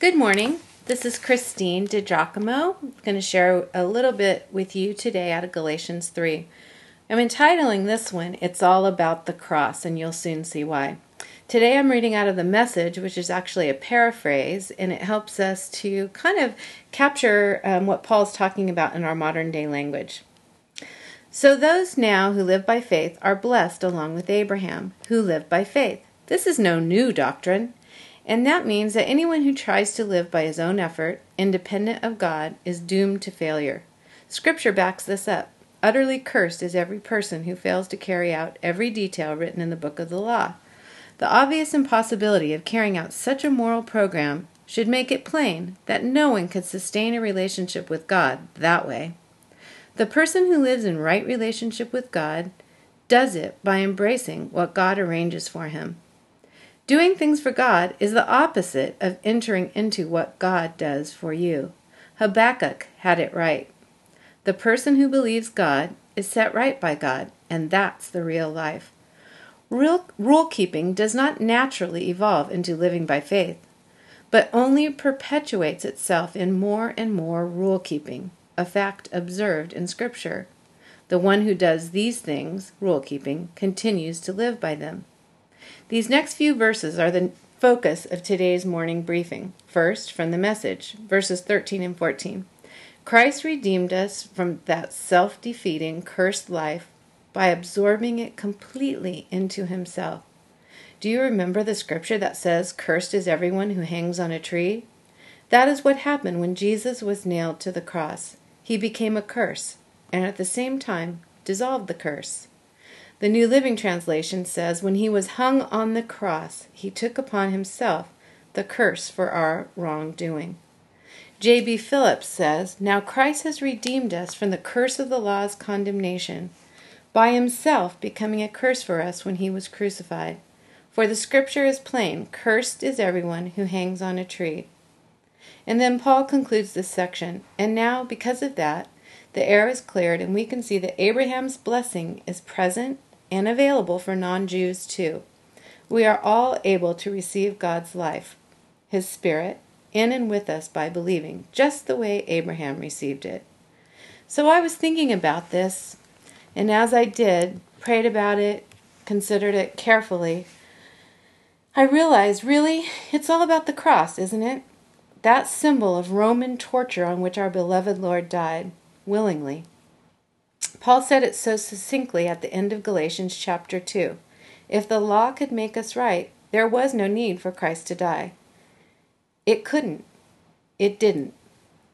Good morning. This is Christine DiGiacomo. I'm going to share a little bit with you today out of Galatians 3. I'm entitling this one, It's All About the Cross, and you'll soon see why. Today I'm reading out of the message, which is actually a paraphrase, and it helps us to kind of capture um, what Paul's talking about in our modern day language. So those now who live by faith are blessed along with Abraham, who lived by faith. This is no new doctrine. And that means that anyone who tries to live by his own effort, independent of God, is doomed to failure. Scripture backs this up. Utterly cursed is every person who fails to carry out every detail written in the book of the law. The obvious impossibility of carrying out such a moral program should make it plain that no one could sustain a relationship with God that way. The person who lives in right relationship with God does it by embracing what God arranges for him. Doing things for God is the opposite of entering into what God does for you. Habakkuk had it right. The person who believes God is set right by God, and that's the real life. Real, rule keeping does not naturally evolve into living by faith, but only perpetuates itself in more and more rule keeping, a fact observed in Scripture. The one who does these things, rule keeping, continues to live by them. These next few verses are the focus of today's morning briefing. First, from the message, verses 13 and 14. Christ redeemed us from that self defeating, cursed life by absorbing it completely into himself. Do you remember the scripture that says, Cursed is everyone who hangs on a tree? That is what happened when Jesus was nailed to the cross. He became a curse, and at the same time dissolved the curse. The New Living Translation says, When he was hung on the cross, he took upon himself the curse for our wrongdoing. J.B. Phillips says, Now Christ has redeemed us from the curse of the law's condemnation by himself becoming a curse for us when he was crucified. For the scripture is plain Cursed is everyone who hangs on a tree. And then Paul concludes this section, and now, because of that, the air is cleared, and we can see that Abraham's blessing is present and available for non Jews too. We are all able to receive God's life, His Spirit, in and with us by believing, just the way Abraham received it. So I was thinking about this, and as I did, prayed about it, considered it carefully, I realized really, it's all about the cross, isn't it? That symbol of Roman torture on which our beloved Lord died, willingly. Paul said it so succinctly at the end of Galatians chapter 2. If the law could make us right, there was no need for Christ to die. It couldn't. It didn't.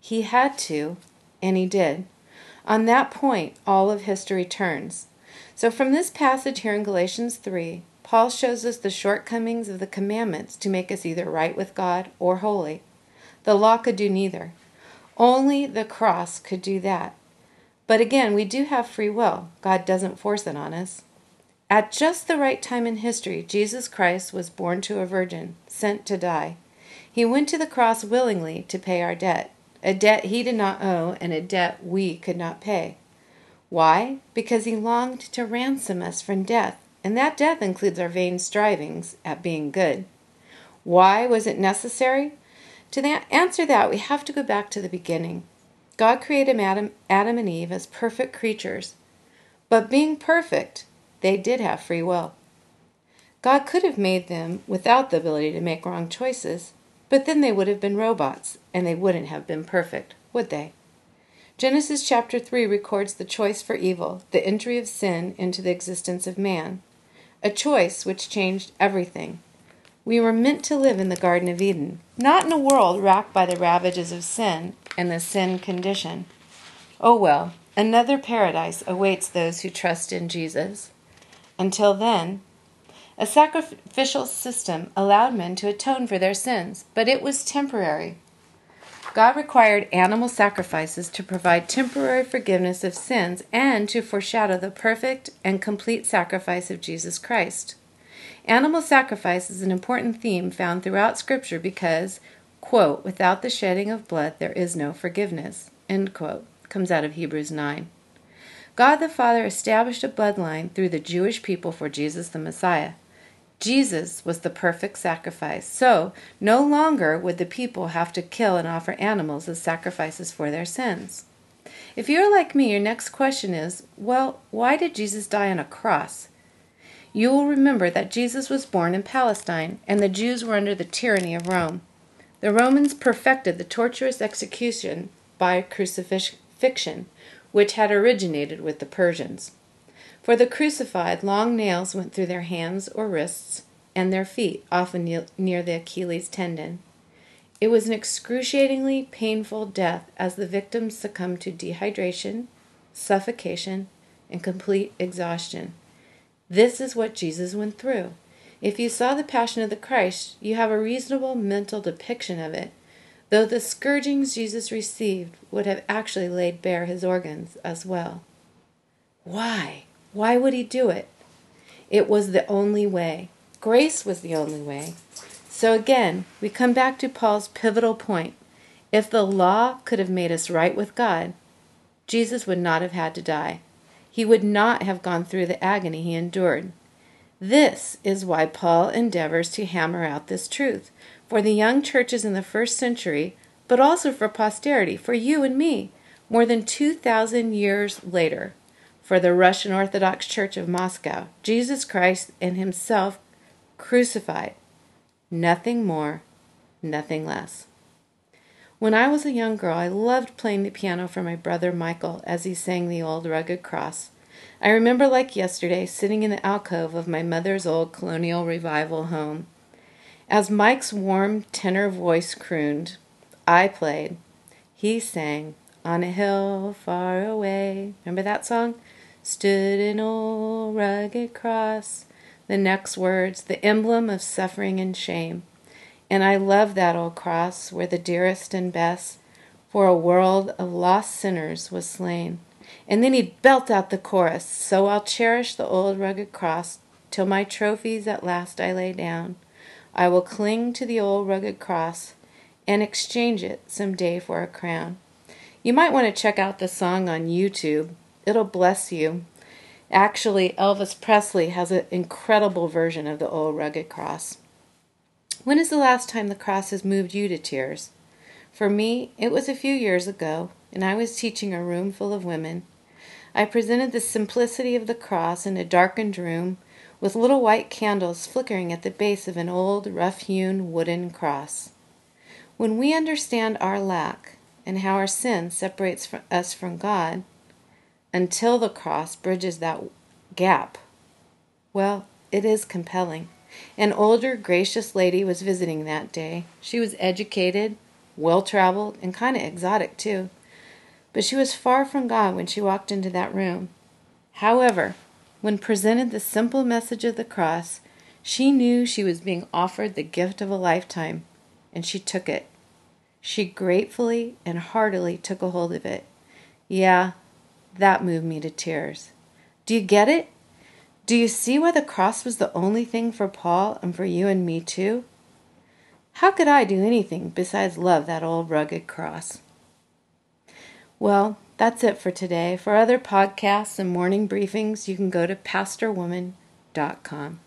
He had to, and he did. On that point, all of history turns. So, from this passage here in Galatians 3, Paul shows us the shortcomings of the commandments to make us either right with God or holy. The law could do neither. Only the cross could do that. But again, we do have free will. God doesn't force it on us. At just the right time in history, Jesus Christ was born to a virgin, sent to die. He went to the cross willingly to pay our debt, a debt he did not owe and a debt we could not pay. Why? Because he longed to ransom us from death, and that death includes our vain strivings at being good. Why was it necessary? To answer that, we have to go back to the beginning. God created Adam, Adam and Eve as perfect creatures, but being perfect, they did have free will. God could have made them without the ability to make wrong choices, but then they would have been robots, and they wouldn't have been perfect, would they? Genesis chapter 3 records the choice for evil, the entry of sin into the existence of man, a choice which changed everything. We were meant to live in the Garden of Eden, not in a world racked by the ravages of sin and the sin condition. Oh well, another paradise awaits those who trust in Jesus. Until then, a sacrificial system allowed men to atone for their sins, but it was temporary. God required animal sacrifices to provide temporary forgiveness of sins and to foreshadow the perfect and complete sacrifice of Jesus Christ. Animal sacrifice is an important theme found throughout Scripture because, quote, without the shedding of blood there is no forgiveness, end quote, comes out of Hebrews 9. God the Father established a bloodline through the Jewish people for Jesus the Messiah. Jesus was the perfect sacrifice, so no longer would the people have to kill and offer animals as sacrifices for their sins. If you're like me, your next question is well, why did Jesus die on a cross? You will remember that Jesus was born in Palestine, and the Jews were under the tyranny of Rome. The Romans perfected the torturous execution by crucifixion, which had originated with the Persians. For the crucified, long nails went through their hands or wrists and their feet, often near the Achilles tendon. It was an excruciatingly painful death as the victims succumbed to dehydration, suffocation, and complete exhaustion. This is what Jesus went through. If you saw the Passion of the Christ, you have a reasonable mental depiction of it, though the scourgings Jesus received would have actually laid bare his organs as well. Why? Why would he do it? It was the only way. Grace was the only way. So again, we come back to Paul's pivotal point. If the law could have made us right with God, Jesus would not have had to die. He would not have gone through the agony he endured. This is why Paul endeavors to hammer out this truth for the young churches in the first century, but also for posterity, for you and me, more than 2,000 years later, for the Russian Orthodox Church of Moscow, Jesus Christ and Himself crucified. Nothing more, nothing less. When I was a young girl, I loved playing the piano for my brother Michael as he sang the old rugged cross. I remember like yesterday sitting in the alcove of my mother's old colonial revival home. As Mike's warm tenor voice crooned, I played. He sang, On a hill far away. Remember that song? Stood an old rugged cross. The next words, the emblem of suffering and shame. And I love that old cross where the dearest and best for a world of lost sinners was slain. And then he'd belt out the chorus So I'll cherish the old rugged cross till my trophies at last I lay down. I will cling to the old rugged cross and exchange it some day for a crown. You might want to check out the song on YouTube. It'll bless you. Actually, Elvis Presley has an incredible version of the old rugged cross. When is the last time the cross has moved you to tears? For me, it was a few years ago, and I was teaching a room full of women. I presented the simplicity of the cross in a darkened room with little white candles flickering at the base of an old, rough hewn wooden cross. When we understand our lack and how our sin separates us from God, until the cross bridges that gap, well, it is compelling. An older, gracious lady was visiting that day. She was educated, well traveled, and kind of exotic, too. But she was far from God when she walked into that room. However, when presented the simple message of the cross, she knew she was being offered the gift of a lifetime, and she took it. She gratefully and heartily took a hold of it. Yeah, that moved me to tears. Do you get it? Do you see why the cross was the only thing for Paul and for you and me too? How could I do anything besides love that old rugged cross? Well, that's it for today. For other podcasts and morning briefings, you can go to pastorwoman.com.